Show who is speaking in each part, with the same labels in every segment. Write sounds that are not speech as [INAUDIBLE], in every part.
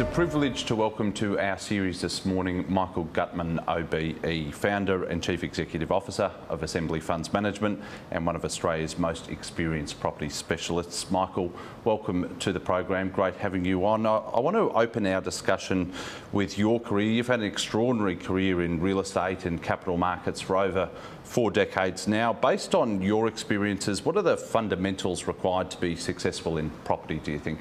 Speaker 1: It's a privilege to welcome to our series this morning Michael Gutman, OBE, Founder and Chief Executive Officer of Assembly Funds Management and one of Australia's most experienced property specialists. Michael, welcome to the program. Great having you on. I, I want to open our discussion with your career. You've had an extraordinary career in real estate and capital markets for over four decades now. Based on your experiences, what are the fundamentals required to be successful in property, do you think?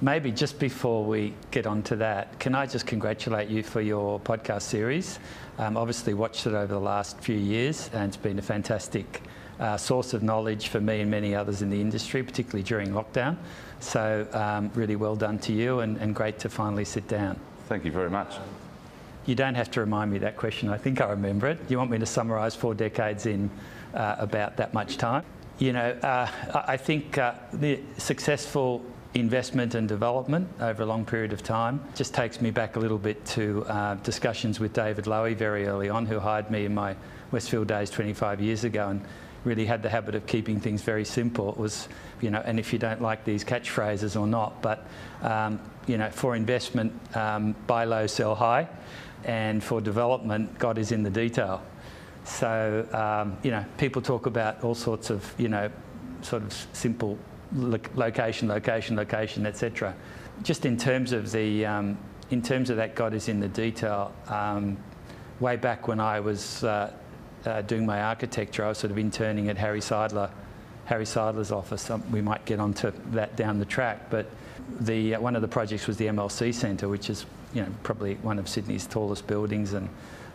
Speaker 2: Maybe just before we get on to that, can I just congratulate you for your podcast series? Um, obviously, watched it over the last few years, and it's been a fantastic uh, source of knowledge for me and many others in the industry, particularly during lockdown. So, um, really well done to you, and, and great to finally sit down.
Speaker 1: Thank you very much.
Speaker 2: You don't have to remind me that question. I think I remember it. You want me to summarise four decades in uh, about that much time? You know, uh, I think uh, the successful investment and development over a long period of time. Just takes me back a little bit to uh, discussions with David Lowy very early on, who hired me in my Westfield days 25 years ago and really had the habit of keeping things very simple. It was, you know, and if you don't like these catchphrases or not, but, um, you know, for investment, um, buy low, sell high, and for development, God is in the detail. So, um, you know, people talk about all sorts of, you know, sort of simple location, location, location, etc. Just in terms of the, um, in terms of that, God is in the detail. Um, way back when I was uh, uh, doing my architecture, I was sort of interning at Harry Seidler, Harry Seidler's office. Um, we might get onto that down the track, but the uh, one of the projects was the MLC Centre, which is you know probably one of Sydney's tallest buildings and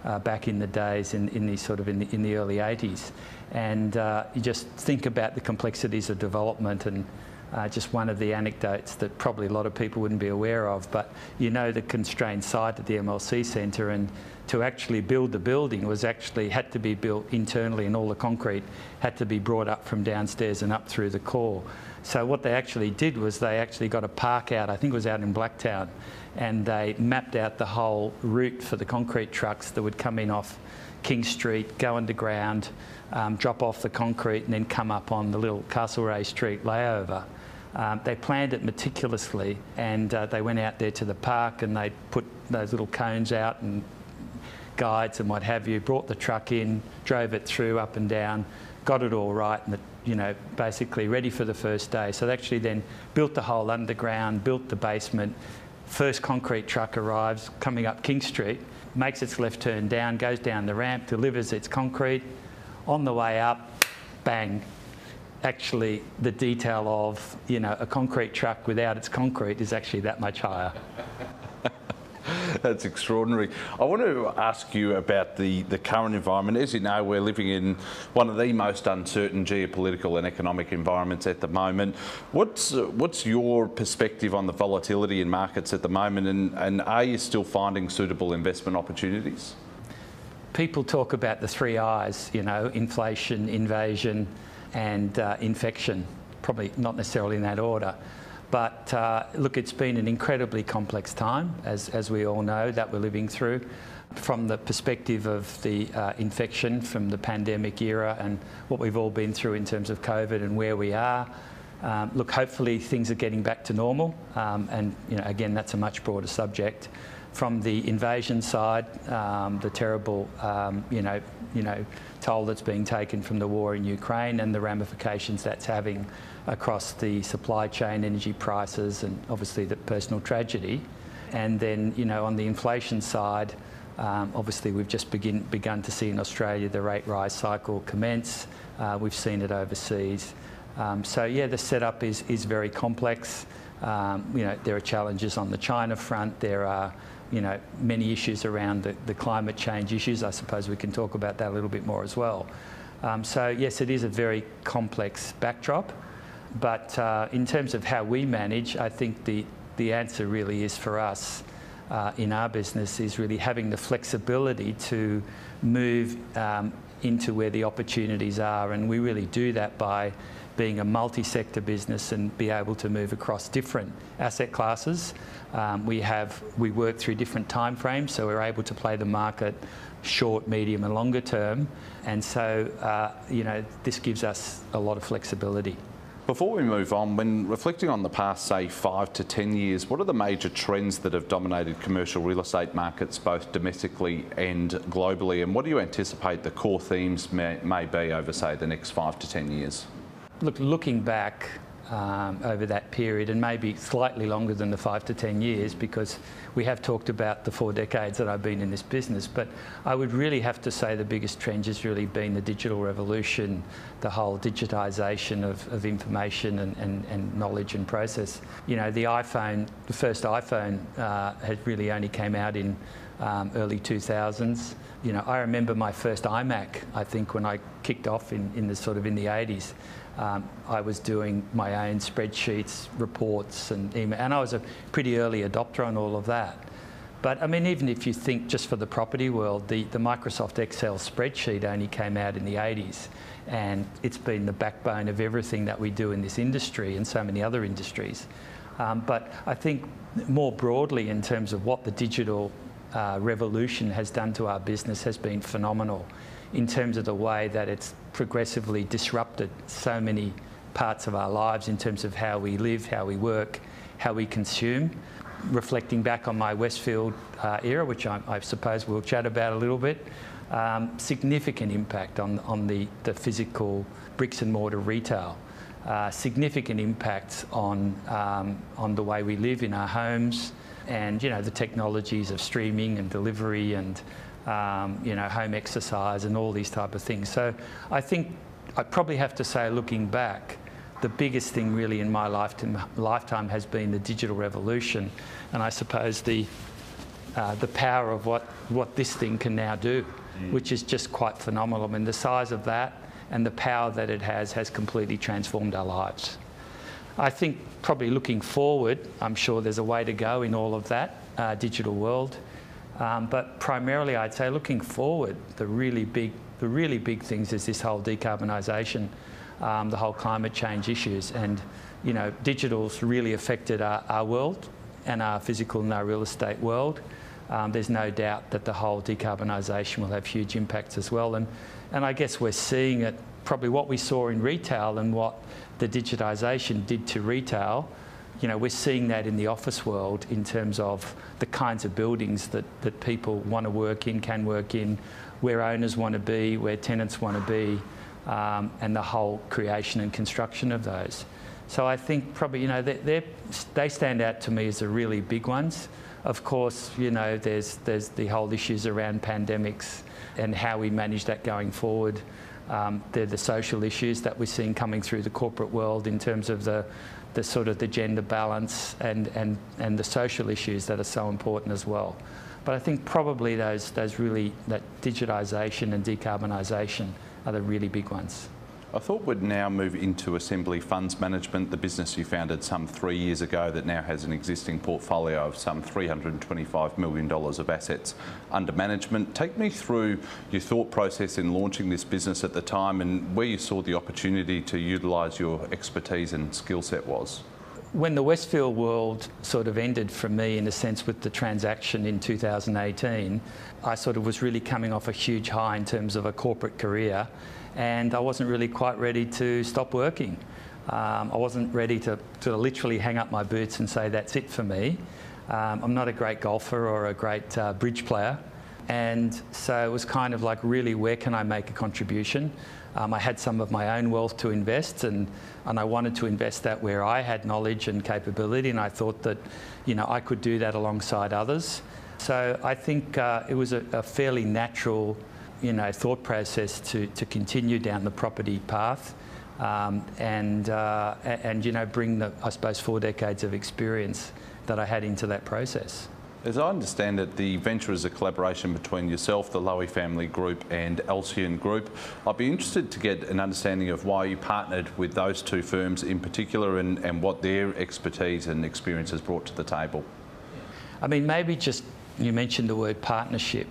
Speaker 2: uh, back in the days in, in the sort of in the, in the early 80s. And uh, you just think about the complexities of development and uh, just one of the anecdotes that probably a lot of people wouldn't be aware of, but you know the constrained site at the MLC Centre and to actually build the building was actually had to be built internally and all the concrete had to be brought up from downstairs and up through the core. So what they actually did was they actually got a park out, I think it was out in Blacktown, and they mapped out the whole route for the concrete trucks that would come in off King Street, go underground, um, drop off the concrete and then come up on the little Castlereagh Street layover. Um, they planned it meticulously and uh, they went out there to the park and they put those little cones out and guides and what have you, brought the truck in, drove it through up and down, got it all right and the, you know, basically ready for the first day. So they actually then built the whole underground, built the basement, first concrete truck arrives coming up King Street, makes its left turn down, goes down the ramp, delivers its concrete. On the way up, bang, actually the detail of you know a concrete truck without its concrete is actually that much higher. [LAUGHS]
Speaker 1: That's extraordinary. I want to ask you about the, the current environment. As you know, we're living in one of the most uncertain geopolitical and economic environments at the moment. What's, what's your perspective on the volatility in markets at the moment, and, and are you still finding suitable investment opportunities?
Speaker 2: People talk about the three I's, you know, inflation, invasion, and uh, infection, probably not necessarily in that order. But uh, look, it's been an incredibly complex time, as, as we all know, that we're living through. From the perspective of the uh, infection from the pandemic era and what we've all been through in terms of COVID and where we are, um, look, hopefully things are getting back to normal. Um, and, you know, again, that's a much broader subject. From the invasion side, um, the terrible, um, you know, you know, toll that's being taken from the war in Ukraine and the ramifications that's having across the supply chain, energy prices, and obviously the personal tragedy. And then, you know, on the inflation side, um, obviously we've just begin, begun to see in Australia the rate rise cycle commence. Uh, we've seen it overseas. Um, so yeah, the setup is, is very complex. Um, you know, there are challenges on the China front. There are, you know, many issues around the, the climate change issues. I suppose we can talk about that a little bit more as well. Um, so yes, it is a very complex backdrop. But uh, in terms of how we manage, I think the, the answer really is for us uh, in our business is really having the flexibility to move um, into where the opportunities are. And we really do that by being a multi-sector business and be able to move across different asset classes. Um, we have we work through different time frames, so we're able to play the market short, medium, and longer term. And so uh, you know this gives us a lot of flexibility.
Speaker 1: Before we move on, when reflecting on the past, say, five to 10 years, what are the major trends that have dominated commercial real estate markets, both domestically and globally? And what do you anticipate the core themes may, may be over, say, the next five to 10 years?
Speaker 2: Look, looking back, um, over that period and maybe slightly longer than the five to 10 years because we have talked about the four decades that I've been in this business. But I would really have to say the biggest trend has really been the digital revolution, the whole digitisation of, of information and, and, and, knowledge and process. You know, the iPhone, the first iPhone uh, had really only came out in um, early 2000s. You know, I remember my first iMac, I think, when I kicked off in, in the sort of in the 80s. Um, I was doing my own spreadsheets, reports, and email, and I was a pretty early adopter on all of that. But I mean, even if you think just for the property world, the, the Microsoft Excel spreadsheet only came out in the 80s, and it's been the backbone of everything that we do in this industry and so many other industries. Um, but I think more broadly, in terms of what the digital uh, revolution has done to our business, has been phenomenal in terms of the way that it's progressively disrupted so many parts of our lives in terms of how we live, how we work, how we consume. Reflecting back on my Westfield uh, era, which I, I, suppose we'll chat about a little bit, um, significant impact on, on the, the physical bricks and mortar retail. Uh, significant impact on, um, on the way we live in our homes and you know the technologies of streaming and delivery and um, you know, home exercise and all these type of things. So I think I probably have to say, looking back, the biggest thing really in my lifetime, lifetime has been the digital revolution, and I suppose the uh, the power of what what this thing can now do, mm. which is just quite phenomenal. I mean, the size of that and the power that it has has completely transformed our lives. I think probably looking forward, I'm sure there's a way to go in all of that uh, digital world. Um, but primarily, I'd say looking forward, the really big, the really big things is this whole decarbonisation, um, the whole climate change issues, and you know, digital's really affected our, our world and our physical and our real estate world. Um, there's no doubt that the whole decarbonisation will have huge impacts as well, and and I guess we're seeing it probably what we saw in retail and what the digitisation did to retail you know, we're seeing that in the office world in terms of the kinds of buildings that, that people want to work in, can work in, where owners want to be, where tenants want to be, um, and the whole creation and construction of those. So I think probably, you know, they they stand out to me as the really big ones. Of course, you know, there's, there's the whole issues around pandemics and how we manage that going forward. Um, they're the social issues that we're seeing coming through the corporate world in terms of the the sort of the gender balance and, and, and the social issues that are so important as well. But I think probably those, those really, that digitisation and decarbonisation are the really big ones.
Speaker 1: I thought we'd now move into Assembly Funds Management, the business you founded some three years ago that now has an existing portfolio of some $325 million of assets under management. Take me through your thought process in launching this business at the time and where you saw the opportunity to utilise your expertise and skill set was.
Speaker 2: When the Westfield world sort of ended for me, in a sense, with the transaction in 2018, I sort of was really coming off a huge high in terms of a corporate career and I wasn't really quite ready to stop working. Um, I wasn't ready to, to literally hang up my boots and say that's it for me. Um, I'm not a great golfer or a great uh, bridge player. And so it was kind of like, really, where can I make a contribution? Um, I had some of my own wealth to invest, and, and I wanted to invest that where I had knowledge and capability, and I thought that, you know, I could do that alongside others. So I think uh, it was a, a fairly natural you know, thought process to, to continue down the property path um, and, uh, and, you know, bring the, I suppose, four decades of experience that I had into that process.
Speaker 1: As I understand it, the venture is a collaboration between yourself, the Lowy Family Group, and Alceon Group. I'd be interested to get an understanding of why you partnered with those two firms in particular and, and what their expertise and experience has brought to the table.
Speaker 2: I mean, maybe just you mentioned the word partnership.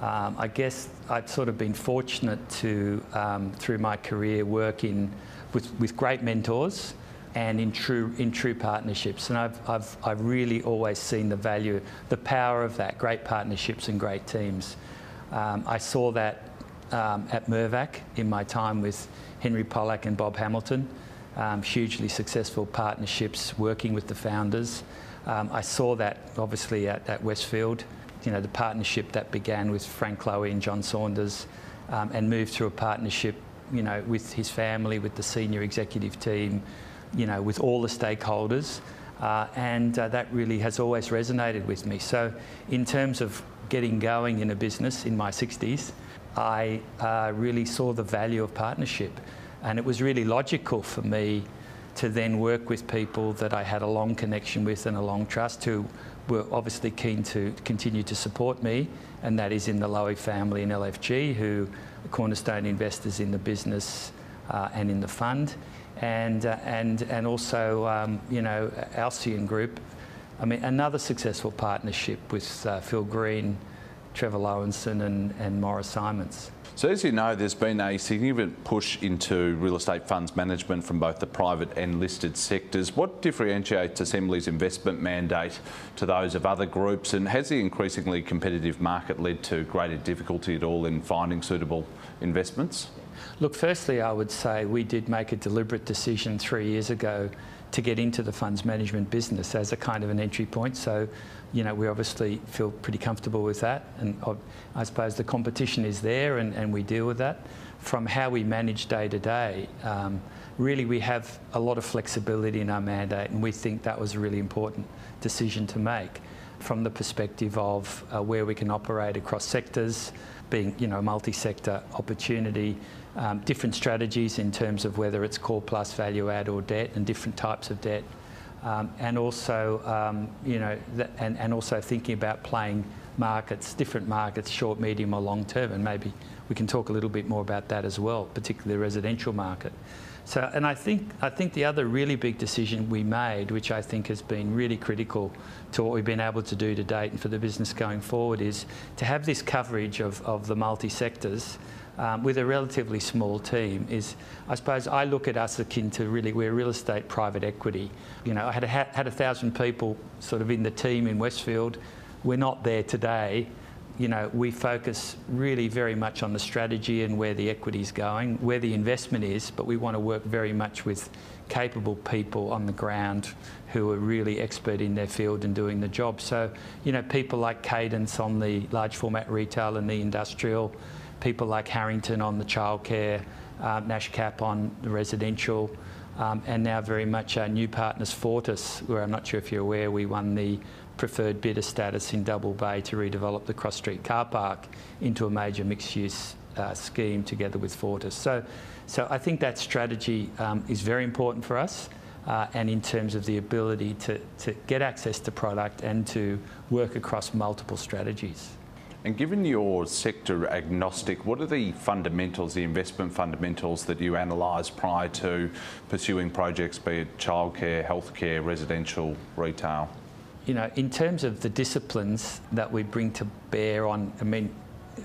Speaker 2: Um, I guess I've sort of been fortunate to, um, through my career, work in, with, with great mentors and in true, in true partnerships. And I've, I've, I've really always seen the value, the power of that, great partnerships and great teams. Um, I saw that um, at Mirvac in my time with Henry Pollack and Bob Hamilton. um, hugely successful partnerships working with the founders. Um, I saw that obviously at, at, Westfield, you know, the partnership that began with Frank Lowy and John Saunders um, and moved through a partnership, you know, with his family, with the senior executive team, you know, with all the stakeholders. Uh, and uh, that really has always resonated with me. So, in terms of getting going in a business in my 60s, I uh, really saw the value of partnership. And it was really logical for me to then work with people that I had a long connection with and a long trust who were obviously keen to continue to support me, and that is in the Lowy family and LFG, who are cornerstone investors in the business uh, and in the fund, and uh, and and also um, you know Alceon Group. I mean, another successful partnership with uh, Phil Green, Trevor Loewensohn, and, and Morris Simons.
Speaker 1: So as you know, there's been a significant push into real estate funds management from both the private and listed sectors. What differentiates Assembly's investment mandate to those of other groups and has the increasingly competitive market led to greater difficulty at all in finding suitable investments?
Speaker 2: Look, firstly, I would say we did make a deliberate decision three years ago to get into the funds management business as a kind of an entry point. So you know, we obviously feel pretty comfortable with that. And I suppose the competition is there and, and we deal with that. From how we manage day to day, um, really we have a lot of flexibility in our mandate and we think that was a really important decision to make from the perspective of uh, where we can operate across sectors, being you know multi-sector opportunity, um, different strategies in terms of whether it's core plus value add or debt and different types of debt, um, and also, um, you know, and, and also thinking about playing markets, different markets, short, medium or long term, and maybe we can talk a little bit more about that as well, particularly the residential market. So, and I think, I think the other really big decision we made, which I think has been really critical to what we've been able to do to date and for the business going forward, is to have this coverage of, of the multi-sectors um, with a relatively small team is, I suppose, I look at us akin to really, we're real estate private equity. You know, I had a, had a thousand people sort of in the team in Westfield. We're not there today. You know, we focus really very much on the strategy and where the equity is going, where the investment is, but we want to work very much with capable people on the ground who are really expert in their field and doing the job. So, you know, people like Cadence on the large format retail and the industrial, people like Harrington on the childcare, uh, Nashcap on the residential, um, and now very much our new partners Fortis, where I'm not sure if you're aware, we won the preferred bidder status in Double Bay to redevelop the Cross Street car park into a major mixed-use uh, scheme together with Fortis. So, so I think that strategy um, is very important for us. Uh, and in terms of the ability to, to get access to product and to work across multiple strategies.
Speaker 1: And given your sector agnostic, what are the fundamentals, the investment fundamentals that you analyse prior to pursuing projects, be it childcare, healthcare, residential, retail?
Speaker 2: You know, in terms of the disciplines that we bring to bear on, I mean,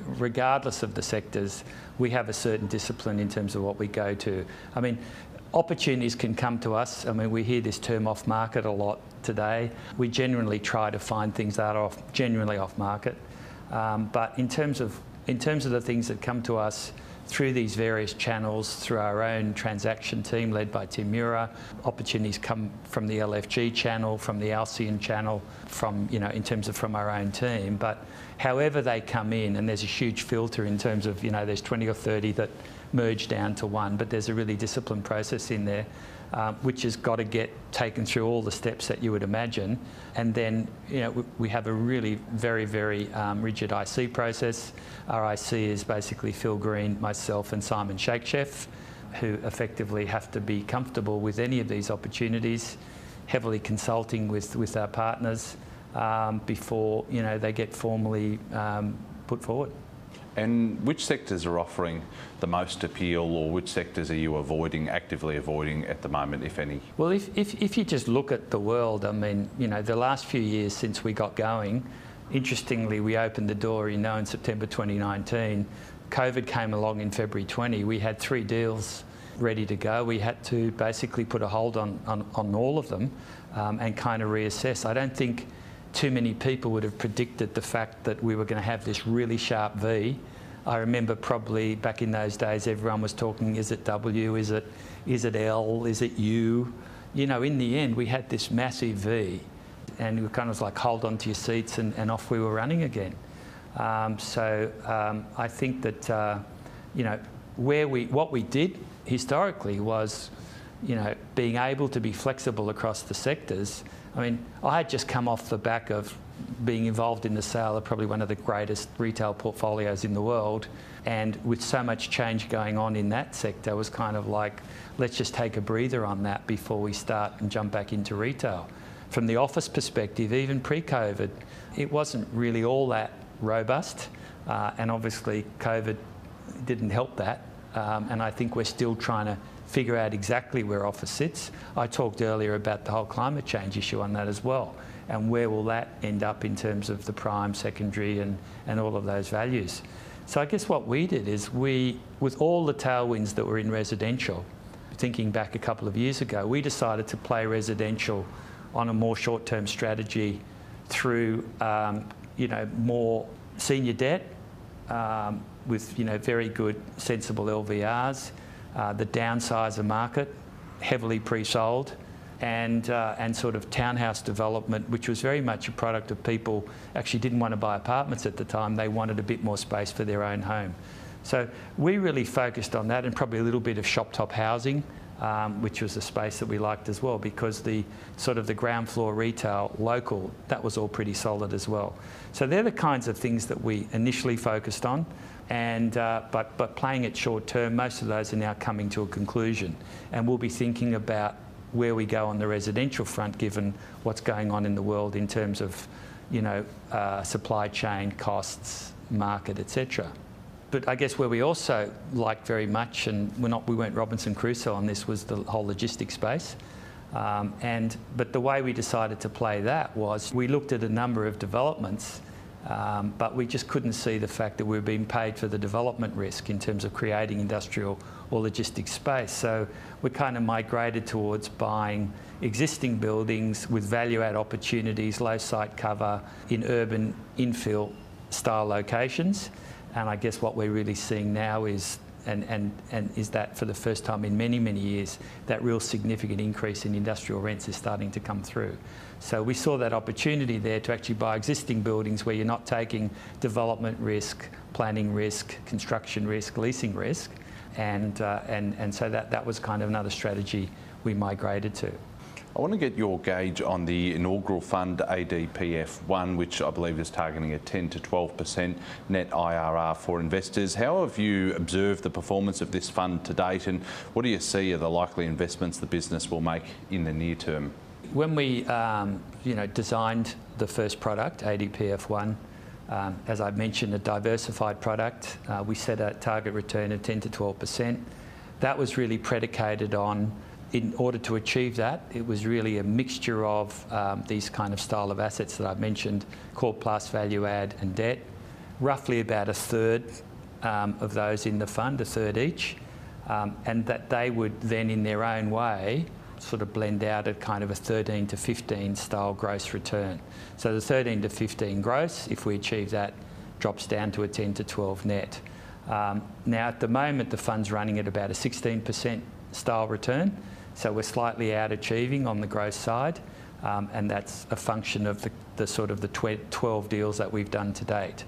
Speaker 2: regardless of the sectors, we have a certain discipline in terms of what we go to. I mean, opportunities can come to us. I mean, we hear this term off market a lot today. We generally try to find things that are off, genuinely off market. Um, but in terms of in terms of the things that come to us through these various channels, through our own transaction team led by Tim Mura, opportunities come from the LFG channel, from the Alceon channel, from you know in terms of from our own team. But however they come in, and there's a huge filter in terms of you know there's 20 or 30 that merge down to one, but there's a really disciplined process in there um, which has got to get taken through all the steps that you would imagine. And then, you know, we, have a really very, very um, rigid IC process. Our IC is basically Phil Green, myself, and Simon Shakesheff, who effectively have to be comfortable with any of these opportunities, heavily consulting with, with our partners um, before, you know, they get formally um, put forward.
Speaker 1: And which sectors are offering the most appeal, or which sectors are you avoiding, actively avoiding at the moment, if any?
Speaker 2: Well, if, if, if you just look at the world, I mean, you know, the last few years since we got going, interestingly, we opened the door, you know, in September 2019. COVID came along in February 20. We had three deals ready to go. We had to basically put a hold on, on, on all of them um, and kind of reassess. I don't think too many people would have predicted the fact that we were going to have this really sharp V. I remember probably back in those days everyone was talking, is it W, is it is it L, is it U? You know, in the end, we had this massive V, and we kind of like hold on to your seats, and, and off we were running again. Um, so um, I think that uh, you know where we what we did historically was you know being able to be flexible across the sectors. I mean, I had just come off the back of being involved in the sale of probably one of the greatest retail portfolios in the world. And with so much change going on in that sector, was kind of like, let's just take a breather on that before we start and jump back into retail. From the office perspective, even pre COVID, it wasn't really all that robust. Uh, and obviously, COVID didn't help that. Um, and I think we're still trying to figure out exactly where office sits. I talked earlier about the whole climate change issue on that as well and where will that end up in terms of the prime, secondary, and, and all of those values. So I guess what we did is we, with all the tailwinds that were in residential, thinking back a couple of years ago, we decided to play residential on a more short-term strategy through, um, you know, more senior debt um, with, you know, very good, sensible LVRs, uh, the downsizer market, heavily pre-sold, and, uh, and sort of townhouse development, which was very much a product of people actually didn't want to buy apartments at the time. They wanted a bit more space for their own home. So we really focused on that and probably a little bit of shop top housing, um, which was a space that we liked as well because the sort of the ground floor retail, local, that was all pretty solid as well. So they're the kinds of things that we initially focused on. And, uh, but, but playing it short term, most of those are now coming to a conclusion. And we'll be thinking about where we go on the residential front, given what's going on in the world in terms of, you know, uh, supply chain costs, market, etc. But I guess where we also liked very much, and we're not, we weren't Robinson Crusoe on this, was the whole logistics space. Um, and but the way we decided to play that was we looked at a number of developments um, but we just couldn't see the fact that we were being paid for the development risk in terms of creating industrial or logistics space. So we kind of migrated towards buying existing buildings with value add opportunities, low site cover in urban infill style locations. And I guess what we're really seeing now is and, and, and is that for the first time in many, many years, that real significant increase in industrial rents is starting to come through. So we saw that opportunity there to actually buy existing buildings where you're not taking development risk, planning risk, construction risk, leasing risk. And, uh, and, and so that, that was kind of another strategy we migrated to.
Speaker 1: I want to get your gauge on the inaugural fund ADPF1, which I believe is targeting a 10 to 12% net IRR for investors. How have you observed the performance of this fund to date, and what do you see are the likely investments the business will make in the near term?
Speaker 2: When we um, you know, designed the first product, ADPF1, um, as I mentioned, a diversified product, uh, we set a target return of 10 to 12%. That was really predicated on, in order to achieve that, it was really a mixture of um, these kind of style of assets that I've mentioned, core plus, value add and debt. Roughly about a third um, of those in the fund, a third each, um, and that they would then in their own way sort of blend out at kind of a 13 to 15 style gross return. So the 13 to 15 gross, if we achieve that, drops down to a 10 to 12 net. Um, now at the moment the fund's running at about a 16% style return, so we're slightly out achieving on the gross side, um, and that's a function of the, the sort of the 12 deals that we've done to date.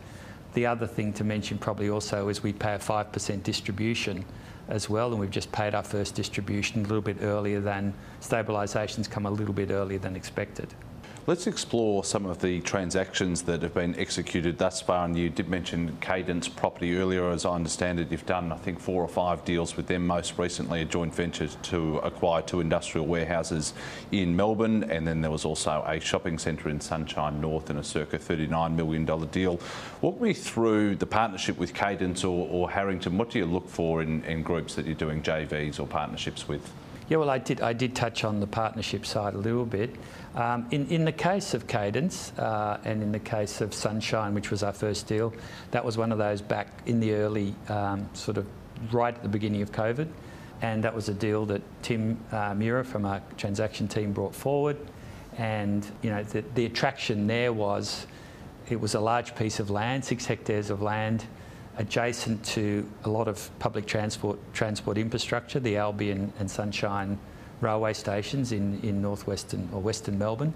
Speaker 2: The other thing to mention probably also is we pay a 5% distribution as well, and we've just paid our first distribution a little bit earlier than stabilisations come a little bit earlier than expected.
Speaker 1: Let's explore some of the transactions that have been executed thus far. And you did mention Cadence Property earlier. As I understand it, you've done, I think, four or five deals with them. Most recently, a joint venture to acquire two industrial warehouses in Melbourne. And then there was also a shopping centre in Sunshine North and a circa $39 million deal. Walk me through the partnership with Cadence or, or Harrington. What do you look for in, in groups that you're doing JVs or partnerships with?
Speaker 2: Yeah, well, I did, I did touch on the partnership side a little bit. Um, in, in the case of Cadence uh, and in the case of Sunshine, which was our first deal, that was one of those back in the early, um, sort of right at the beginning of COVID. And that was a deal that Tim uh, from our transaction team brought forward. And, you know, the, the attraction there was it was a large piece of land, six hectares of land, adjacent to a lot of public transport transport infrastructure, the Albion and Sunshine railway stations in, in northwestern or western Melbourne.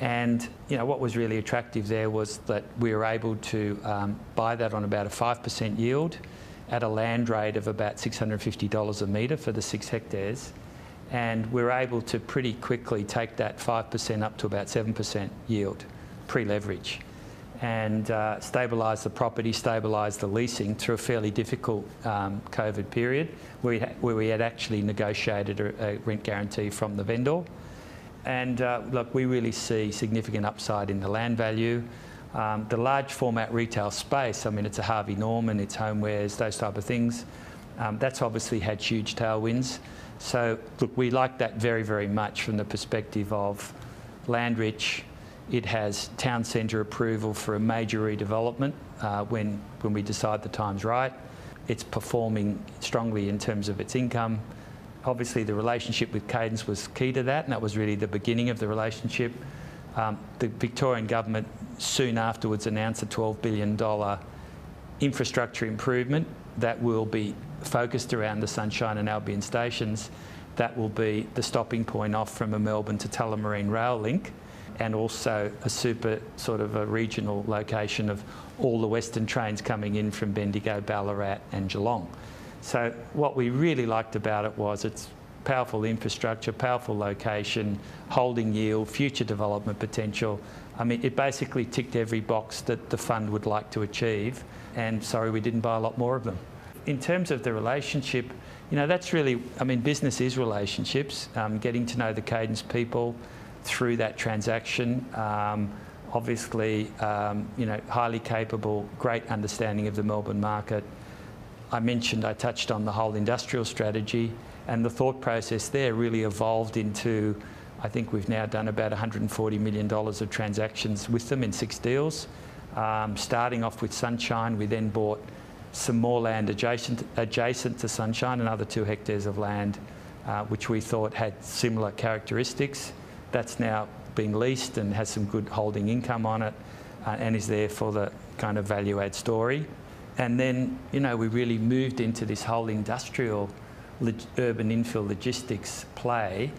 Speaker 2: And you know what was really attractive there was that we were able to um, buy that on about a 5% yield at a land rate of about $650 a metre for the six hectares. And we were able to pretty quickly take that 5% up to about 7% yield, pre-leverage and uh, stabilise the property, stabilise the leasing through a fairly difficult um, COVID period where we, where we, had actually negotiated a, a, rent guarantee from the vendor. And uh, look, we really see significant upside in the land value. Um, the large format retail space, I mean, it's a Harvey Norman, it's homewares, those type of things. Um, that's obviously had huge tailwinds. So, look, we like that very, very much from the perspective of land rich, it has town centre approval for a major redevelopment uh, when, when we decide the time's right. It's performing strongly in terms of its income. Obviously, the relationship with Cadence was key to that, and that was really the beginning of the relationship. Um, the Victorian government soon afterwards announced a $12 billion infrastructure improvement that will be focused around the Sunshine and Albion stations. That will be the stopping point off from a Melbourne to Tullamarine rail link and also a super sort of a regional location of all the Western trains coming in from Bendigo, Ballarat, and Geelong. So, what we really liked about it was its powerful infrastructure, powerful location, holding yield, future development potential. I mean, it basically ticked every box that the fund would like to achieve, and sorry, we didn't buy a lot more of them. In terms of the relationship, you know, that's really, I mean, business is relationships, um, getting to know the Cadence people through that transaction. Um, obviously, um, you know, highly capable, great understanding of the Melbourne market. I mentioned, I touched on the whole industrial strategy, and the thought process there really evolved into. I think we've now done about $140 million of transactions with them in six deals. Um, starting off with Sunshine, we then bought some more land adjacent, adjacent to Sunshine, another two hectares of land, uh, which we thought had similar characteristics. That's now being leased and has some good holding income on it uh, and is there for the kind of value add story. And then, you know, we really moved into this whole industrial urban infill logistics play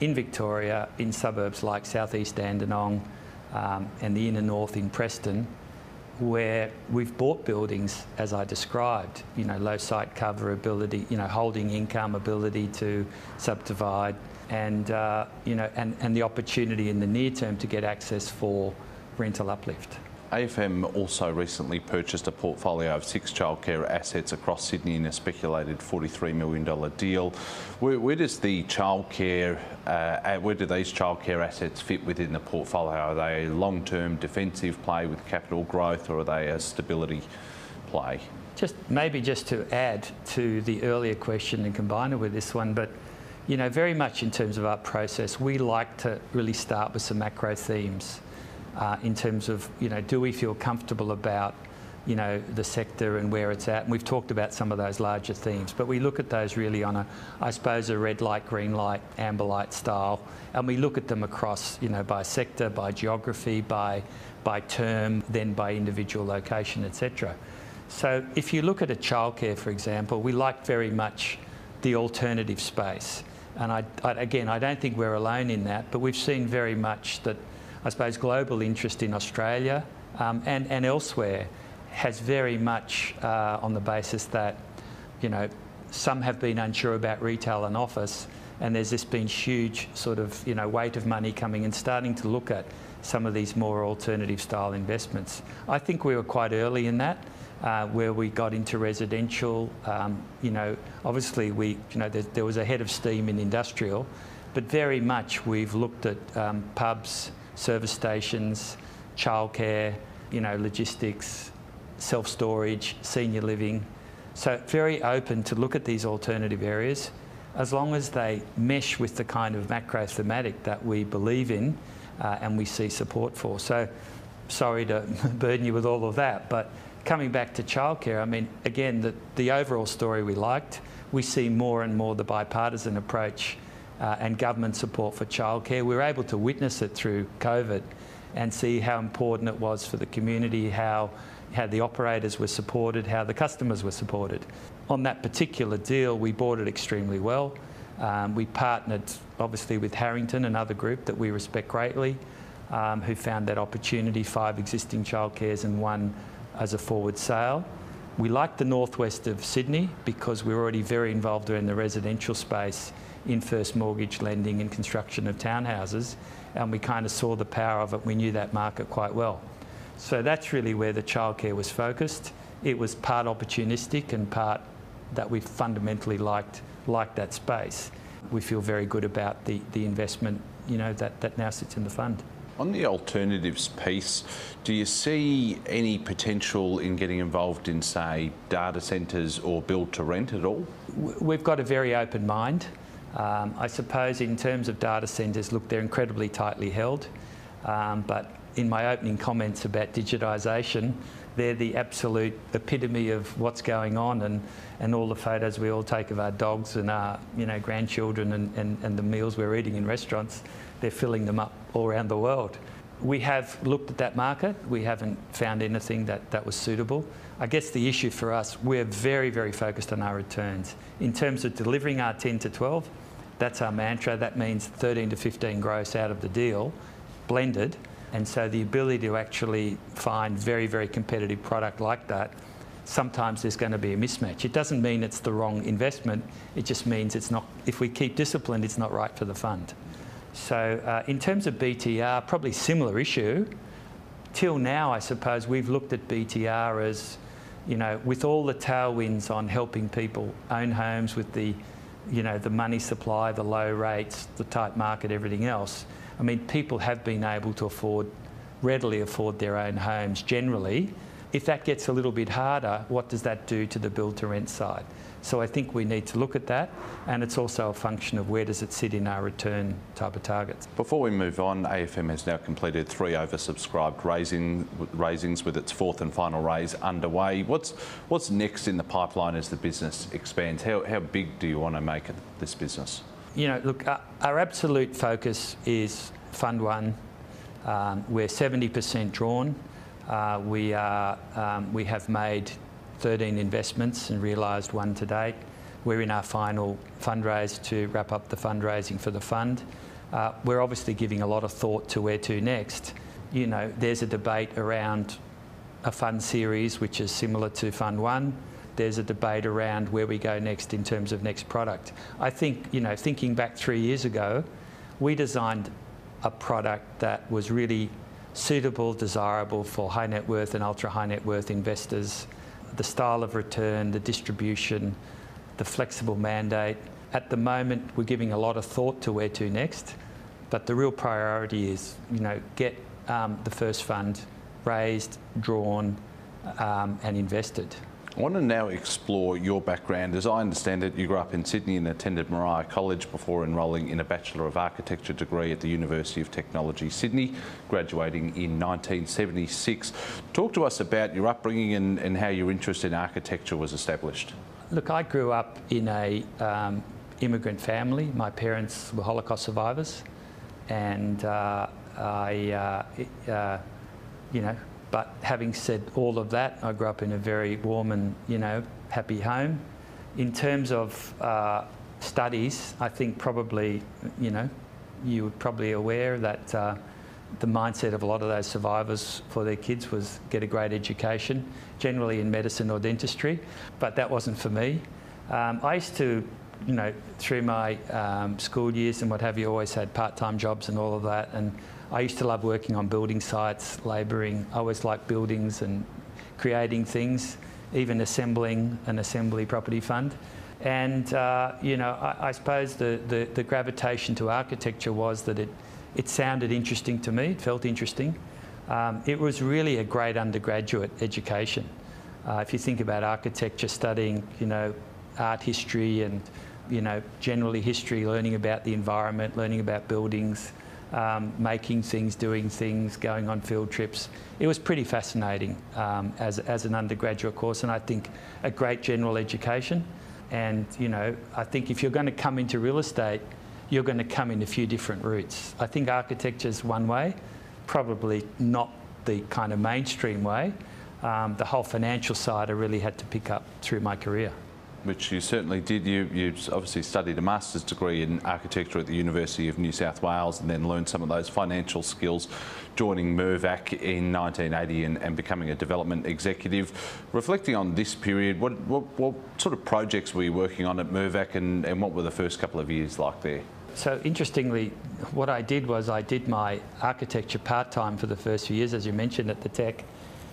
Speaker 2: in Victoria, in suburbs like southeast Dandenong um, and the inner north in Preston, where we've bought buildings as I described, you know, low site cover ability, you know, holding income ability to subdivide, and, uh, you know, and, and the opportunity in the near term to get access for rental uplift.
Speaker 1: AFM also recently purchased a portfolio of six childcare assets across Sydney in a speculated $43 million deal. Where, where does the childcare, uh, where do these childcare assets fit within the portfolio? Are they a long-term defensive play with capital growth, or are they a stability play?
Speaker 2: Just maybe just to add to the earlier question and combine it with this one, but you know, very much in terms of our process, we like to really start with some macro themes uh, in terms of, you know, do we feel comfortable about, you know, the sector and where it's at? And we've talked about some of those larger themes, but we look at those really on a, I suppose, a red light, green light, amber light style, and we look at them across, you know, by sector, by geography, by by term, then by individual location, etc. So if you look at a childcare, for example, we like very much the alternative space. And I, I, again, I don't think we're alone in that, but we've seen very much that, I suppose, global interest in Australia um, and, and elsewhere has very much uh, on the basis that, you know, some have been unsure about retail and office, and there's this been huge sort of, you know, weight of money coming and starting to look at some of these more alternative style investments. I think we were quite early in that uh, where we got into residential. Um, you know, obviously we, you know, there, there, was a head of steam in industrial, but very much we've looked at um, pubs, service stations, childcare, you know, logistics, self-storage, senior living. So very open to look at these alternative areas as long as they mesh with the kind of macro thematic that we believe in uh, and we see support for. So sorry to [LAUGHS] burden you with all of that, but coming back to childcare, I mean, again, the, the overall story we liked. We see more and more the bipartisan approach uh, and government support for childcare. We were able to witness it through COVID and see how important it was for the community, how how the operators were supported, how the customers were supported. On that particular deal, we bought it extremely well. Um, we partnered obviously with Harrington, another group that we respect greatly, um, who found that opportunity, five existing childcares and one as a forward sale. We liked the northwest of Sydney because we're already very involved in the residential space in first mortgage lending and construction of townhouses, and we kind of saw the power of it. We knew that market quite well. So that's really where the childcare was focused. It was part opportunistic and part that we fundamentally liked, liked that space. We feel very good about the, the investment you know, that, that now sits in the fund.
Speaker 1: On the alternatives piece, do you see any potential in getting involved in, say, data centres or build to rent at all?
Speaker 2: We've got a very open mind. Um, I suppose in terms of data centres, look, they're incredibly tightly held. Um, but in my opening comments about digitisation, they're the absolute epitome of what's going on and, and all the photos we all take of our dogs and our you know, grandchildren and, and, and the meals we're eating in restaurants they're filling them up all around the world. We have looked at that market. We haven't found anything that, that was suitable. I guess the issue for us, we're very, very focused on our returns. In terms of delivering our 10 to 12, that's our mantra. That means 13 to 15 gross out of the deal, blended. And so the ability to actually find very, very competitive product like that, sometimes there's going to be a mismatch. It doesn't mean it's the wrong investment. It just means it's not, if we keep disciplined, it's not right for the fund. So uh, in terms of BTR, probably similar issue. Till now, I suppose we've looked at BTR as, you know, with all the tailwinds on helping people own homes with the, you know, the money supply, the low rates, the tight market, everything else. I mean, people have been able to afford, readily afford their own homes generally. If that gets a little bit harder, what does that do to the build to rent side? So I think we need to look at that, and it's also a function of where does it sit in our return type of targets.
Speaker 1: Before we move on, AFM has now completed three oversubscribed raising, raisings with its fourth and final raise underway. What's what's next in the pipeline as the business expands? How, how big do you want to make this business?
Speaker 2: You know, look, our, our absolute focus is Fund One. Um, we're 70% drawn. Uh, we, are, um, we have made 13 investments and realised one to date. We're in our final fundraise to wrap up the fundraising for the fund. Uh, we're obviously giving a lot of thought to where to next. You know, there's a debate around a fund series which is similar to Fund One. There's a debate around where we go next in terms of next product. I think, you know, thinking back three years ago, we designed a product that was really suitable, desirable for high net worth and ultra high net worth investors the style of return, the distribution, the flexible mandate. At the moment, we're giving a lot of thought to where to next, but the real priority is, you know, get um, the first fund raised, drawn, um, and invested.
Speaker 1: I want to now explore your background. As I understand it, you grew up in Sydney and attended Moriah College before enrolling in a Bachelor of Architecture degree at the University of Technology, Sydney, graduating in 1976. Talk to us about your upbringing and, and how your interest in architecture was established.
Speaker 2: Look, I grew up in a um, immigrant family. My parents were Holocaust survivors, and uh, I, uh, uh, you know, but having said all of that, I grew up in a very warm and you know happy home. In terms of uh, studies, I think probably you know you are probably aware that uh, the mindset of a lot of those survivors for their kids was get a great education, generally in medicine or dentistry, but that wasn't for me. Um, I used to you know, through my um, school years and what have you, always had part-time jobs and all of that. And I used to love working on building sites, labouring. I always liked buildings and creating things, even assembling an assembly property fund. And, uh, you know, I, I suppose the, the, the, gravitation to architecture was that it, it sounded interesting to me, it felt interesting. Um, it was really a great undergraduate education. Uh, if you think about architecture, studying, you know, art history and, you know, generally history, learning about the environment, learning about buildings, um, making things, doing things, going on field trips. It was pretty fascinating um, as, as an undergraduate course, and I think a great general education. And you know, I think if you're going to come into real estate, you're going to come in a few different routes. I think architecture is one way, probably not the kind of mainstream way. um, the whole financial side I really had to pick up through my career.
Speaker 1: Which you certainly did. You, you obviously studied a master's degree in architecture at the University of New South Wales and then learned some of those financial skills joining Mirvac in 1980 and, and becoming a development executive. Reflecting on this period, what, what, what, sort of projects were you working on at Mirvac and, and what were the first couple of years like there?
Speaker 2: So interestingly, what I did was I did my architecture part-time for the first few years, as you mentioned, at the Tech.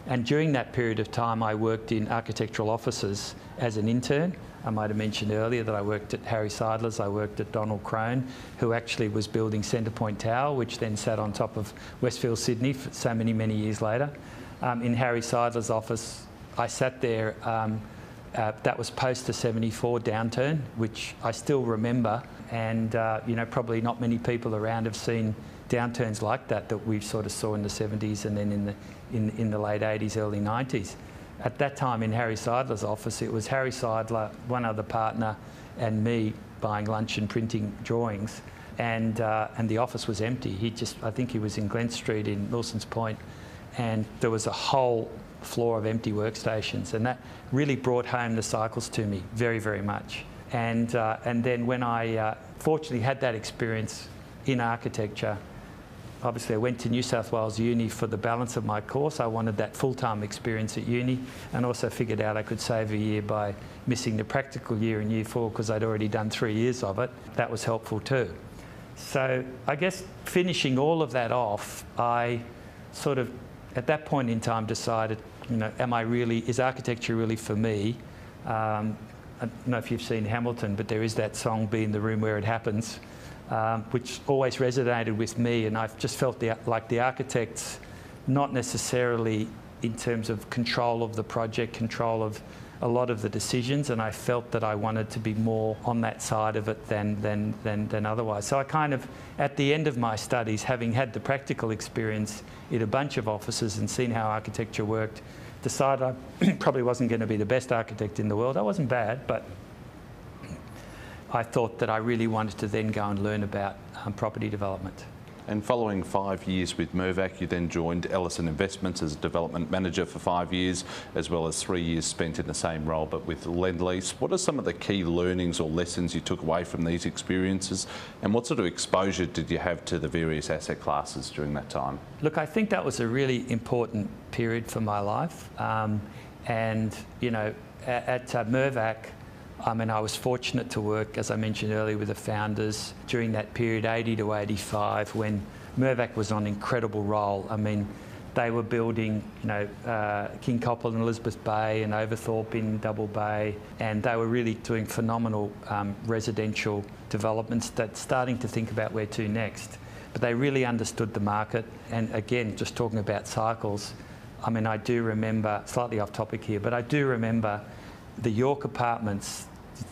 Speaker 2: And during that period of time, I worked in architectural offices as an intern. I might have mentioned earlier that I worked at Harry Seidler's, I worked at Donald Crone, who actually was building Centrepoint Tower, which then sat on top of Westfield Sydney so many, many years later. Um, in Harry Seidler's office, I sat there, um, uh, that was post the 74 downturn, which I still remember. And, uh, you know, probably not many people around have seen downturns like that that we sort of saw in the 70s and then in the, in, in the late 80s, early 90s. At that time in Harry Seidler's office, it was Harry Seidler, one other partner, and me buying lunch and printing drawings. And, uh, and the office was empty. He just, I think he was in Glen Street in Milsons Point, and there was a whole floor of empty workstations. And that really brought home the cycles to me very, very much. And, uh, and then when I uh, fortunately had that experience in architecture, obviously I went to New South Wales Uni for the balance of my course. I wanted that full-time experience at uni and also figured out I could save a year by missing the practical year in year four because I'd already done three years of it. That was helpful too. So I guess finishing all of that off, I sort of at that point in time decided, you know, am I really, is architecture really for me? Um, I don't know if you've seen Hamilton, but there is that song, Be in the Room Where It Happens um, which always resonated with me. And I've just felt the, like the architects, not necessarily in terms of control of the project, control of a lot of the decisions, and I felt that I wanted to be more on that side of it than, than, than, than otherwise. So I kind of, at the end of my studies, having had the practical experience in a bunch of offices and seen how architecture worked, decided I [CLEARS THROAT] probably wasn't going to be the best architect in the world. I wasn't bad, but I thought that I really wanted to then go and learn about um, property development.
Speaker 1: And following five years with Mirvac, you then joined Ellison Investments as a development manager for five years, as well as three years spent in the same role but with Lendlease. What are some of the key learnings or lessons you took away from these experiences, and what sort of exposure did you have to the various asset classes during that time?
Speaker 2: Look, I think that was a really important period for my life, um, and you know, at, at uh, Mirvac. I mean, I was fortunate to work, as I mentioned earlier, with the founders during that period, 80 to 85, when Mirvac was on incredible roll. I mean, they were building, you know, uh, Kincoppal in Elizabeth Bay and Overthorpe in Double Bay, and they were really doing phenomenal um, residential developments that starting to think about where to next. But they really understood the market, and again, just talking about cycles, I mean, I do remember, slightly off topic here, but I do remember the York apartments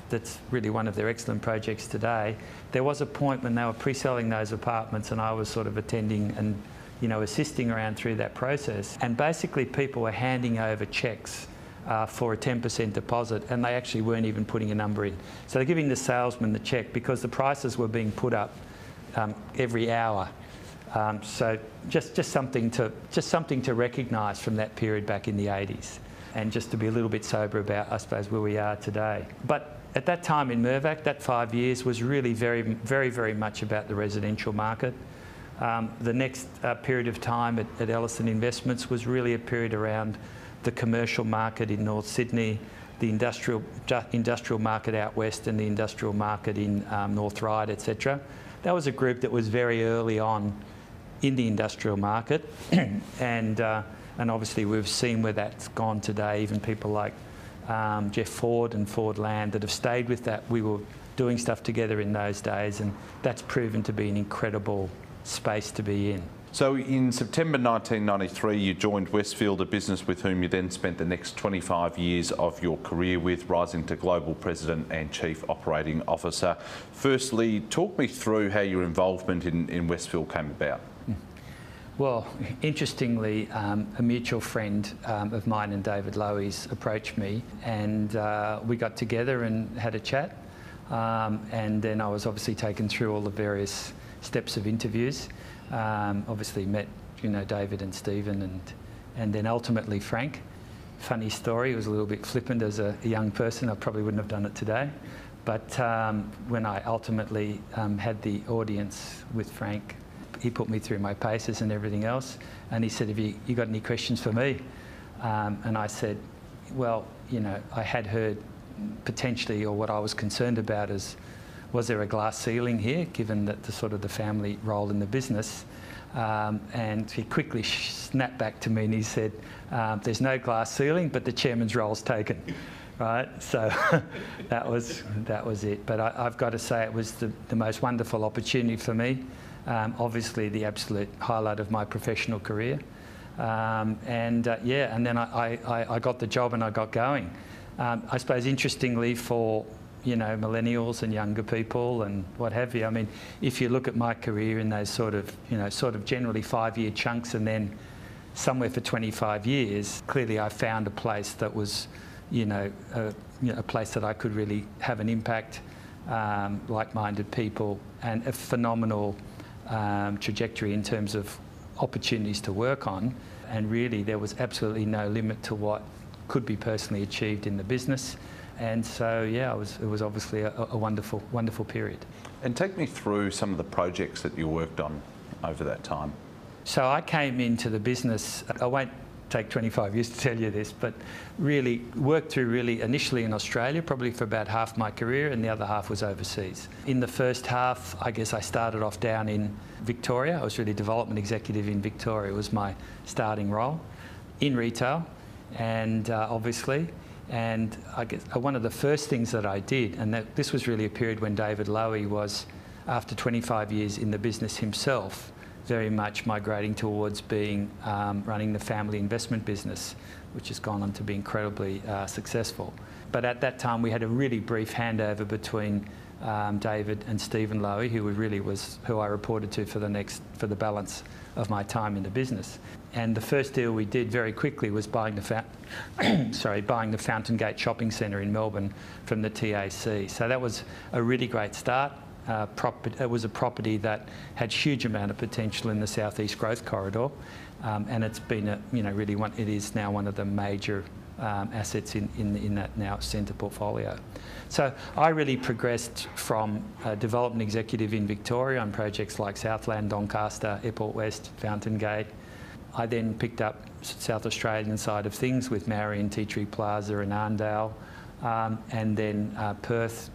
Speaker 2: that's really one of their excellent projects today. There was a point when they were pre-selling those apartments and I was sort of attending and you know, assisting around through that process. And basically people were handing over cheques uh, for a 10% deposit and they actually weren't even putting a number in. So they're giving the salesman the cheque because the prices were being put up um, every hour. Um, so just, just, something to, just something to recognise from that period back in the 80s and just to be a little bit sober about, I suppose, where we are today. But at that time in Mirvac, that five years was really very, very, very much about the residential market. Um, the next uh, period of time at, at, Ellison Investments was really a period around the commercial market in North Sydney, the industrial, industrial market out west and the industrial market in um, North Ryde, etc. That was a group that was very early on in the industrial market [CLEARS THROAT] and, uh, and obviously we've seen where that's gone today, even people like um, Jeff Ford and Ford Land that have stayed with that. We were doing stuff together in those days, and that's proven to be an incredible space to be in.
Speaker 1: So in September 1993, you joined Westfield, a business with whom you then spent the next 25 years of your career with, rising to Global President and Chief Operating Officer. Firstly, talk me through how your involvement in, in Westfield came about.
Speaker 2: Well, interestingly, um, a mutual friend um, of mine and David Lowy's approached me, and uh, we got together and had a chat. Um, and then I was obviously taken through all the various steps of interviews. Um, obviously met, you know, David and Stephen, and and then ultimately Frank. funny story. Was a little bit flippant as a, a young person. I probably wouldn't have done it today. But um, when I ultimately um, had the audience with Frank, he put me through my paces and everything else. And he said, Have you, you got any questions for me? Um, and I said, Well, you know, I had heard potentially, or what I was concerned about is, was there a glass ceiling here, given that the sort of the family role in the business? Um, and he quickly snapped back to me and he said, um, "There's no glass ceiling, but the chairman's role's taken." Right, so [LAUGHS] that was that was it. But I, have got to say, it was the, the most wonderful opportunity for me. Um, obviously, the absolute highlight of my professional career. Um, and uh, yeah, and then I, I, I, got the job and I got going. Um, I suppose interestingly for you know millennials and younger people and what have you. I mean, if you look at my career in those sort of you know sort of generally five-year chunks and then somewhere for 25 years, clearly I found a place that was you know a, you know, a place that I could really have an impact, um, like-minded people, and a phenomenal um, trajectory in terms of opportunities to work on. And really, there was absolutely no limit to what could be personally achieved in the business. And so, yeah, it was, it was obviously a, a wonderful, wonderful period.
Speaker 1: And take me through some of the projects that you worked on over that time.
Speaker 2: So I came into the business, I won't take 25 years to tell you this, but really worked through really initially in Australia, probably for about half my career, and the other half was overseas. In the first half, I guess I started off down in Victoria. I was really development executive in Victoria, was my starting role in retail, and uh, obviously. And I guess uh, one of the first things that I did, and that this was really a period when David Lowy was, after 25 years in the business himself, very much migrating towards being um, running the family investment business, which has gone on to be incredibly uh, successful. But at that time, we had a really brief handover between um, David and Stephen Lowy, who really was who I reported to for the next for the balance of my time in the business. And the first deal we did very quickly was buying the [COUGHS] sorry buying the Fountain Gate Shopping Centre in Melbourne from the TAC. So that was a really great start uh, it was a property that had huge amount of potential in the southeast growth corridor, um, and it's been a, you know really one. It is now one of the major um, assets in, in, in that now centre portfolio. So I really progressed from a development executive in Victoria on projects like Southland, Doncaster, Airport West, Fountain Gate. I then picked up South Australian side of things with Marion, Tea Tree Plaza and Arndale, um, and then uh, Perth,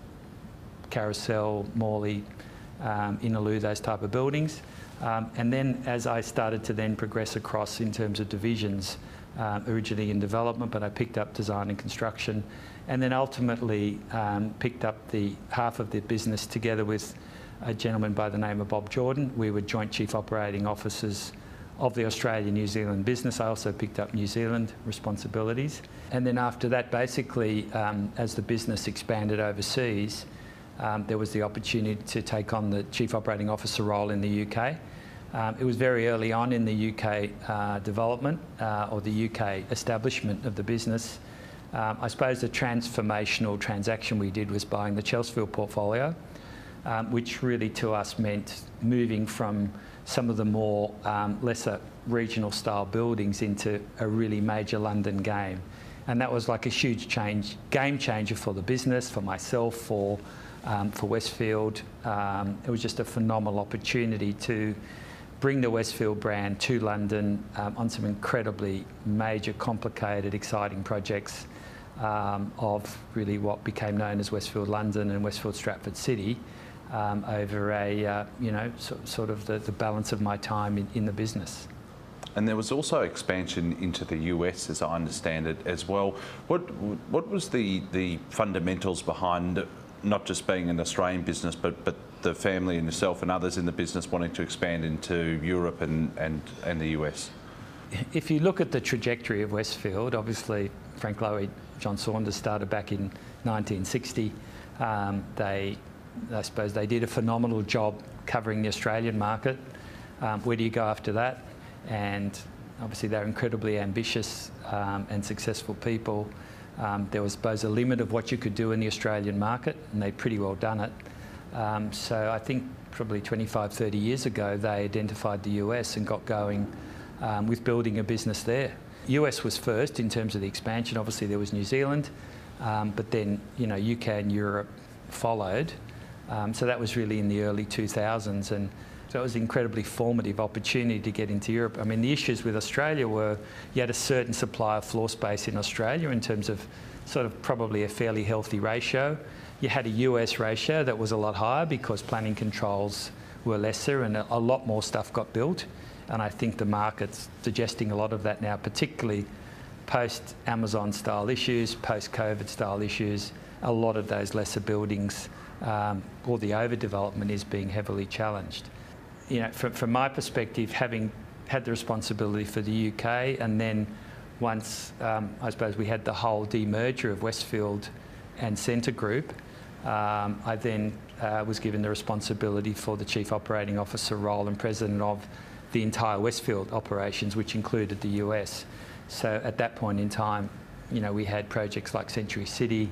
Speaker 2: Carousel, Morley, um, Innaloo, those type of buildings. Um, and then as I started to then progress across in terms of divisions, um, originally in development, but I picked up design and construction, and then ultimately um, picked up the half of the business together with a gentleman by the name of Bob Jordan. We were joint chief operating officers of the Australia New Zealand business. I also picked up New Zealand responsibilities. And then after that, basically, um, as the business expanded overseas, um, there was the opportunity to take on the Chief Operating Officer role in the UK. Um, it was very early on in the UK uh, development uh, or the UK establishment of the business. Um, I suppose the transformational transaction we did was buying the Chelsfield portfolio, um, which really to us meant moving from some of the more um, lesser regional style buildings into a really major London game. And that was like a huge change, game changer for the business, for myself, for um, for Westfield. Um, it was just a phenomenal opportunity to bring the Westfield brand to London um, on some incredibly major, complicated, exciting projects um, of really what became known as Westfield London and Westfield Stratford City um, over a, uh, you know, so, sort of the, the, balance of my time in, in the business.
Speaker 1: And there was also expansion into the US, as I understand it, as well. What what was the the fundamentals behind not just being an Australian business, but, but the family and yourself and others in the business wanting to expand into Europe and, and, and the US?
Speaker 2: If you look at the trajectory of Westfield, obviously Frank Lowy, John Saunders started back in 1960. Um, they, I suppose, they did a phenomenal job covering the Australian market. Um, where do you go after that? And obviously they're incredibly ambitious um, and successful people. Um, there was, suppose, a limit of what you could do in the Australian market, and they'd pretty well done it. Um, so I think probably 25, 30 years ago, they identified the US and got going um, with building a business there. US was first in terms of the expansion. Obviously, there was New Zealand, um, but then you know UK and Europe followed. Um, so that was really in the early 2000s, and so it was an incredibly formative opportunity to get into Europe. I mean, the issues with Australia were you had a certain supply of floor space in Australia in terms of sort of probably a fairly healthy ratio. You had a US ratio that was a lot higher because planning controls were lesser and a, lot more stuff got built. And I think the market's digesting a lot of that now, particularly post Amazon style issues, post COVID style issues. A lot of those lesser buildings um, or the overdevelopment is being heavily challenged. You know, from, from my perspective, having had the responsibility for the UK and then once um, I suppose we had the whole demerger of Westfield and Scentre Group, um, I then uh, was given the responsibility for the Chief Operating Officer role and President of the entire Westfield operations, which included the US. So at that point in time, you know, we had projects like Century City,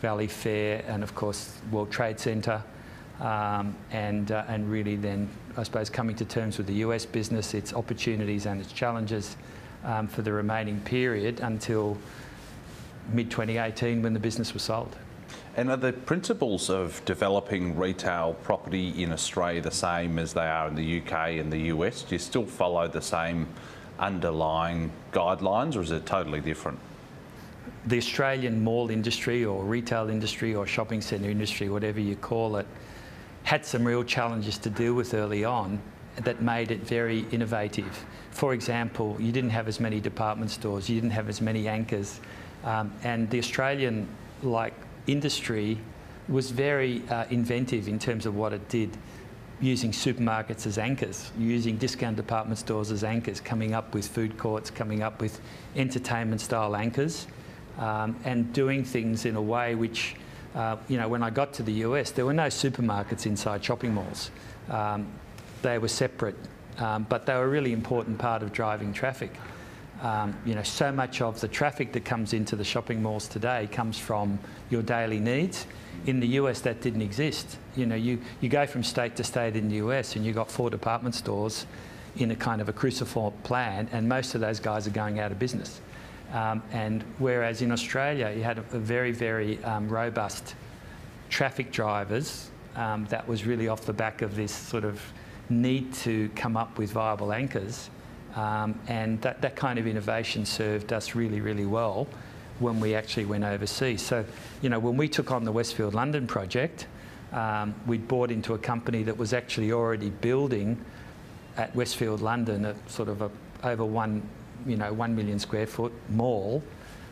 Speaker 2: Valley Fair, and of course World Trade Centre. Um, and, uh, and really then, I suppose, coming to terms with the US business, its opportunities and its challenges um, for the remaining period until mid 2018 when the business was sold.
Speaker 1: And are the principles of developing retail property in Australia the same as they are in the UK and the US? Do you still follow the same underlying guidelines or is it totally different?
Speaker 2: The Australian mall industry or retail industry or shopping centre industry, whatever you call it, had some real challenges to deal with early on that made it very innovative. For example, you didn't have as many department stores, you didn't have as many anchors, um, and the Australian like industry was very uh, inventive in terms of what it did, using supermarkets as anchors, using discount department stores as anchors, coming up with food courts, coming up with entertainment style anchors, um, and doing things in a way which, uh, you know, when I got to the US, there were no supermarkets inside shopping malls. Um, they were separate, um, but they were a really important part of driving traffic. Um, you know, so much of the traffic that comes into the shopping malls today comes from your daily needs. In the US, that didn't exist. You know, you, you go from state to state in the US and you've got four department stores in a kind of a cruciform plan, and most of those guys are going out of business. Um, and whereas in Australia, you had a, a very, very um, robust traffic drivers um, that was really off the back of this sort of need to come up with viable anchors. Um, and that, that kind of innovation served us really, really well when we actually went overseas. So, you know, when we took on the Westfield London project, um, we'd bought into a company that was actually already building at Westfield London a sort of a over one, you know, one million square foot mall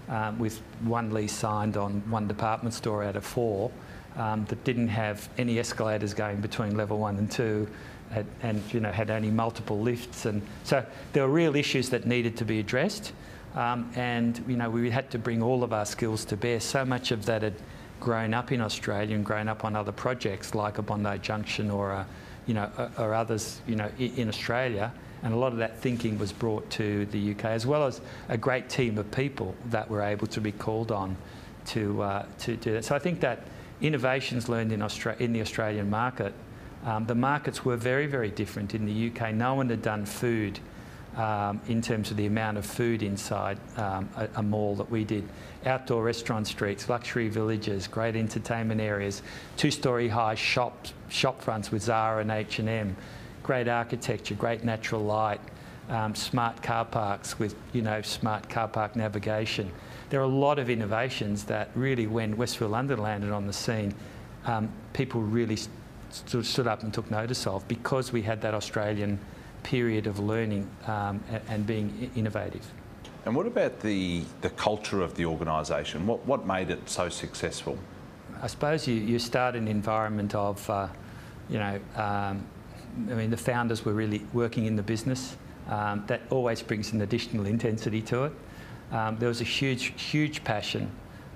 Speaker 2: um, with one lease signed on one department store out of four um, that didn't have any escalators going between level one and two had, and you know, had only multiple lifts. And so there were real issues that needed to be addressed. Um, and you know, we had to bring all of our skills to bear. So much of that had grown up in Australia and grown up on other projects like a Bondi Junction or, a, you know, or others you know, in Australia. And a lot of that thinking was brought to the UK, as well as a great team of people that were able to be called on to, uh, to do that. So I think that innovations learned in, Austra- in the Australian market um, the markets were very, very different in the UK. No one had done food um, in terms of the amount of food inside um, a, a, mall that we did. Outdoor restaurant streets, luxury villages, great entertainment areas, two-storey high shops, shop fronts with Zara and H&M, great architecture, great natural light, um, smart car parks with you know smart car park navigation. There are a lot of innovations that really, when Westfield London landed on the scene, um, people really stood, stood up and took notice of because we had that Australian period of learning um, and, and, being innovative.
Speaker 1: And what about the, the culture of the organisation? What, what made it so successful?
Speaker 2: I suppose you, you start an environment of, uh, you know, um, I mean, the founders were really working in the business. Um, that always brings an additional intensity to it. Um, there was a huge, huge passion,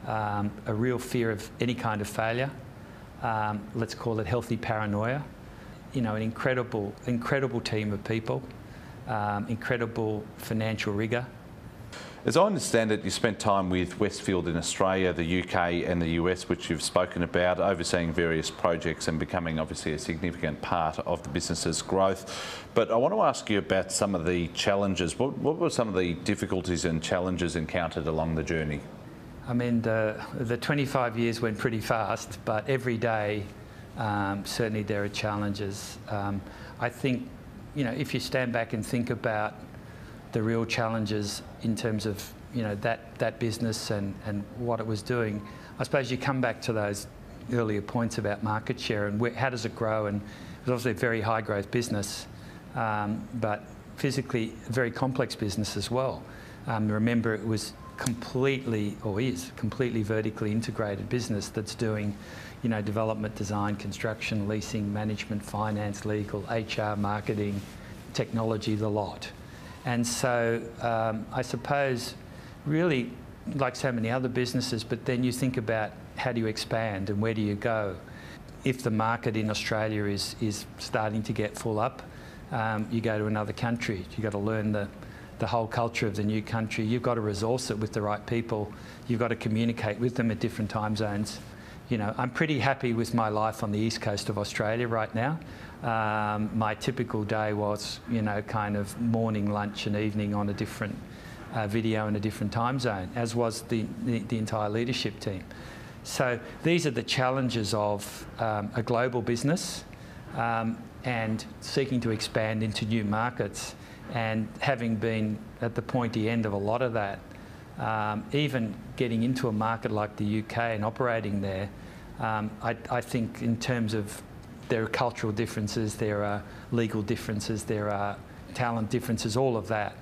Speaker 2: um, a real fear of any kind of failure um, let's call it healthy paranoia. You know, an incredible, incredible team of people, um, incredible financial rigour.
Speaker 1: As I understand it, you spent time with Westfield in Australia, the UK, and the US, which you've spoken about, overseeing various projects and becoming obviously a significant part of the business's growth. But I want to ask you about some of the challenges. What, what were some of the difficulties and challenges encountered along the journey?
Speaker 2: I mean, the, the 25 years went pretty fast, but every day, um, certainly there are challenges. Um, I think, you know, if you stand back and think about the real challenges in terms of you know that that business and and what it was doing. I suppose you come back to those earlier points about market share and where, how does it grow and it's obviously a very high growth business, um, but physically a very complex business as well. Um, remember, it was completely, or is completely vertically integrated business that's doing, you know, development, design, construction, leasing, management, finance, legal, HR, marketing, technology, the lot. And so um, I suppose really like so many other businesses, but then you think about how do you expand and where do you go? If the market in Australia is, is starting to get full up, um, you go to another country. You've got to learn the, the whole culture of the new country. You've got to resource it with the right people. You've got to communicate with them at different time zones. You know, I'm pretty happy with my life on the east coast of Australia right now. Um, my typical day was, you know, kind of morning, lunch, and evening on a different uh, video in a different time zone, as was the, the, the, entire leadership team. So these are the challenges of um, a global business um, and seeking to expand into new markets. And having been at the pointy end of a lot of that, um, even getting into a market like the UK and operating there, um, I, I think in terms of there are cultural differences, there are legal differences, there are talent differences, all of that.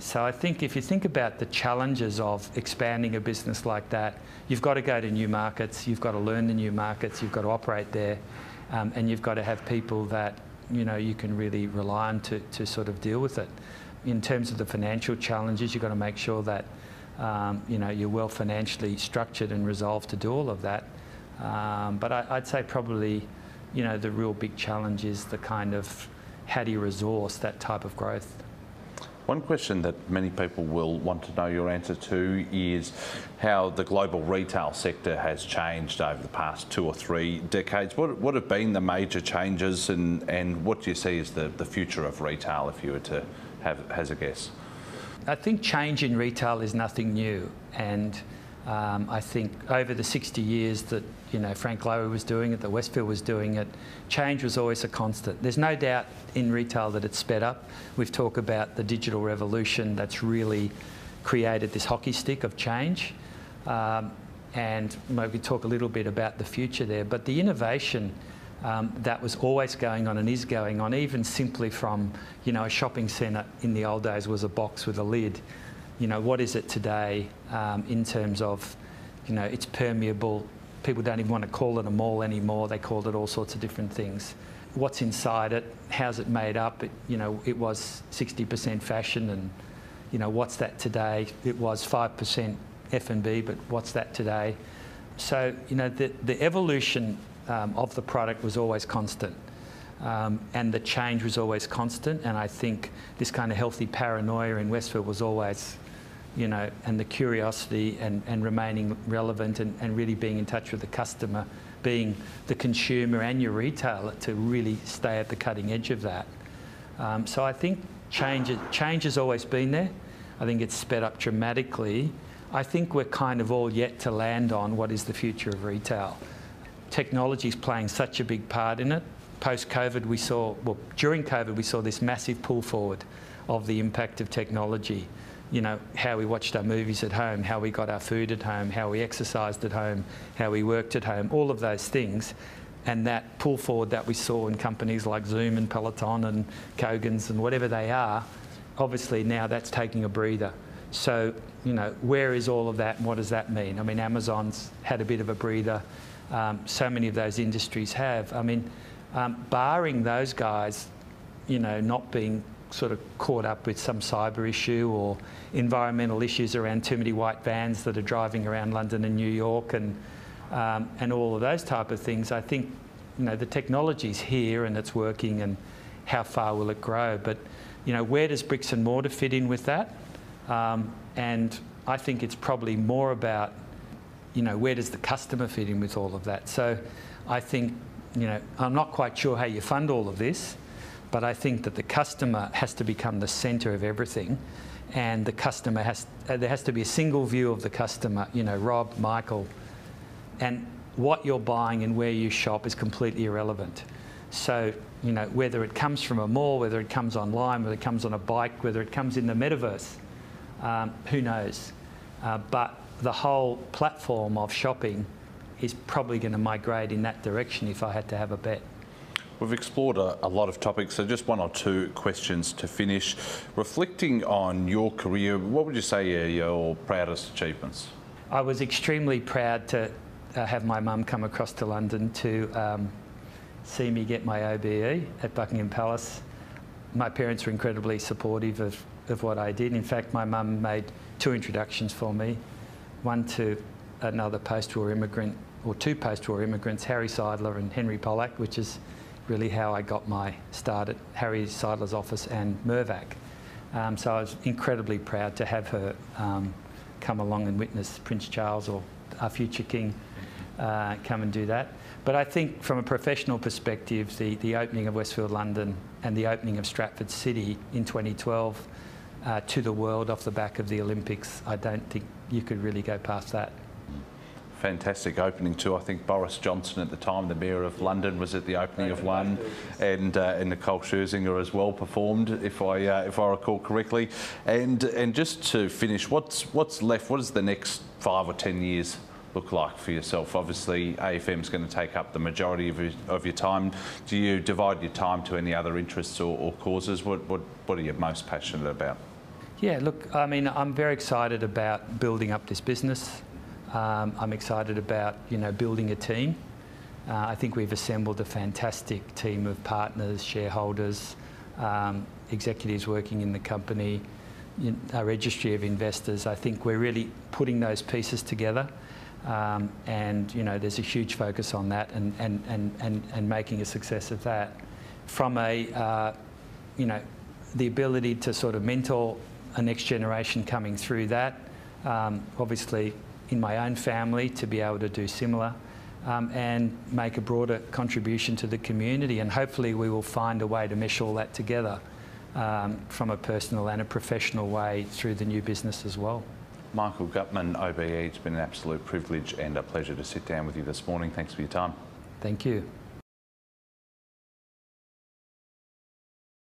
Speaker 2: So I think if you think about the challenges of expanding a business like that, you've got to go to new markets, you've got to learn the new markets, you've got to operate there, um, and you've got to have people that you know you can really rely on to, to sort of deal with it. In terms of the financial challenges, you've got to make sure that um, you know you're well financially structured and resolved to do all of that. Um, but I, I'd say probably you know, the real big challenge is the kind of how do you resource that type of growth?
Speaker 1: One question that many people will want to know your answer to is how the global retail sector has changed over the past two or three decades. What, what have been the major changes and, and what do you see as the, the future of retail if you were to have as a guess?
Speaker 2: I think change in retail is nothing new and um, I think over the 60 years that you know Frank Lowy was doing it, that Westfield was doing it, change was always a constant. There's no doubt in retail that it's sped up. We've talked about the digital revolution that's really created this hockey stick of change. Um, and maybe talk a little bit about the future there. But the innovation um, that was always going on and is going on, even simply from, you know, a shopping centre in the old days was a box with a lid you know, what is it today um, in terms of, you know, it's permeable. People don't even want to call it a mall anymore. They called it all sorts of different things. What's inside it? How's it made up? It, you know, it was 60% fashion, and you know, what's that today? It was 5% F&B, but what's that today? So, you know, the, the evolution um, of the product was always constant. Um, and the change was always constant. And I think this kind of healthy paranoia in Westfield was always you know, and the curiosity and, and remaining relevant and, and really being in touch with the customer, being the consumer and your retailer to really stay at the cutting edge of that. Um, so I think change, change has always been there. I think it's sped up dramatically. I think we're kind of all yet to land on what is the future of retail. Technology is playing such a big part in it. Post COVID, we saw, well, during COVID, we saw this massive pull forward of the impact of technology you know, how we watched our movies at home, how we got our food at home, how we exercised at home, how we worked at home, all of those things. And that pull forward that we saw in companies like Zoom and Peloton and Kogan's and whatever they are, obviously now that's taking a breather. So, you know, where is all of that and what does that mean? I mean, Amazon's had a bit of a breather. Um, so many of those industries have. I mean, um, barring those guys, you know, not being sort of caught up with some cyber issue or environmental issues around too many white vans that are driving around London and New York and um, and all of those type of things. I think you know the technology's here and it's working and how far will it grow? But you know where does bricks and mortar fit in with that? Um, and I think it's probably more about, you know, where does the customer fit in with all of that? So I think, you know, I'm not quite sure how you fund all of this, but I think that the customer has to become the centre of everything. And the customer has, uh, there has to be a single view of the customer, you know, Rob, Michael, and what you're buying and where you shop is completely irrelevant. So, you know, whether it comes from a mall, whether it comes online, whether it comes on a bike, whether it comes in the metaverse, um, who knows? Uh, but the whole platform of shopping is probably going to migrate in that direction if I had to have a bet.
Speaker 1: We've explored a, a, lot of topics, so just one or two questions to finish. Reflecting on your career, what would you say are your proudest achievements?
Speaker 2: I was extremely proud to uh, have my mum come across to London to um, see me get my OBE at Buckingham Palace. My parents were incredibly supportive of, of what I did. In fact, my mum made two introductions for me, one to another post-war immigrant, or two post-war immigrants, Harry Seidler and Henry Pollack, which is really how I got my start at Harry Seidler's office and Mirvac. Um, so I was incredibly proud to have her um, come along and witness Prince Charles or our future king uh, come and do that. But I think from a professional perspective, the, the opening of Westfield London and the opening of Stratford City in 2012 uh, to the world off the back of the Olympics, I don't think you could really go past that.
Speaker 1: Fantastic opening too. I think Boris Johnson at the time, the Mayor of London, was at the opening of one, and uh, and Nicole Scherzinger as well performed, if I uh, if I recall correctly. And and just to finish, what's what's left? What does the next five or ten years look like for yourself? Obviously, AFM is going to take up the majority of your, of your time. Do you divide your time to any other interests or, or causes? What, what, what are you most passionate about?
Speaker 2: Yeah, look, I mean, I'm very excited about building up this business. Um, I'm excited about, you know, building a team. Uh, I think we've assembled a fantastic team of partners, shareholders, um, executives working in the company, know, a registry of investors. I think we're really putting those pieces together. Um, and you know, there's a huge focus on that and, and, and, and, and making a success of that. From a, uh, you know, the ability to sort of mentor a next generation coming through that, um, obviously in my own family to be able to do similar um, and make a broader contribution to the community and hopefully we will find a way to mesh all that together um, from a personal and a professional way through the new business as well.
Speaker 1: Michael Gutman, OBE, it's been an absolute privilege and a pleasure to sit down with you this morning. Thanks for your time.
Speaker 2: Thank you.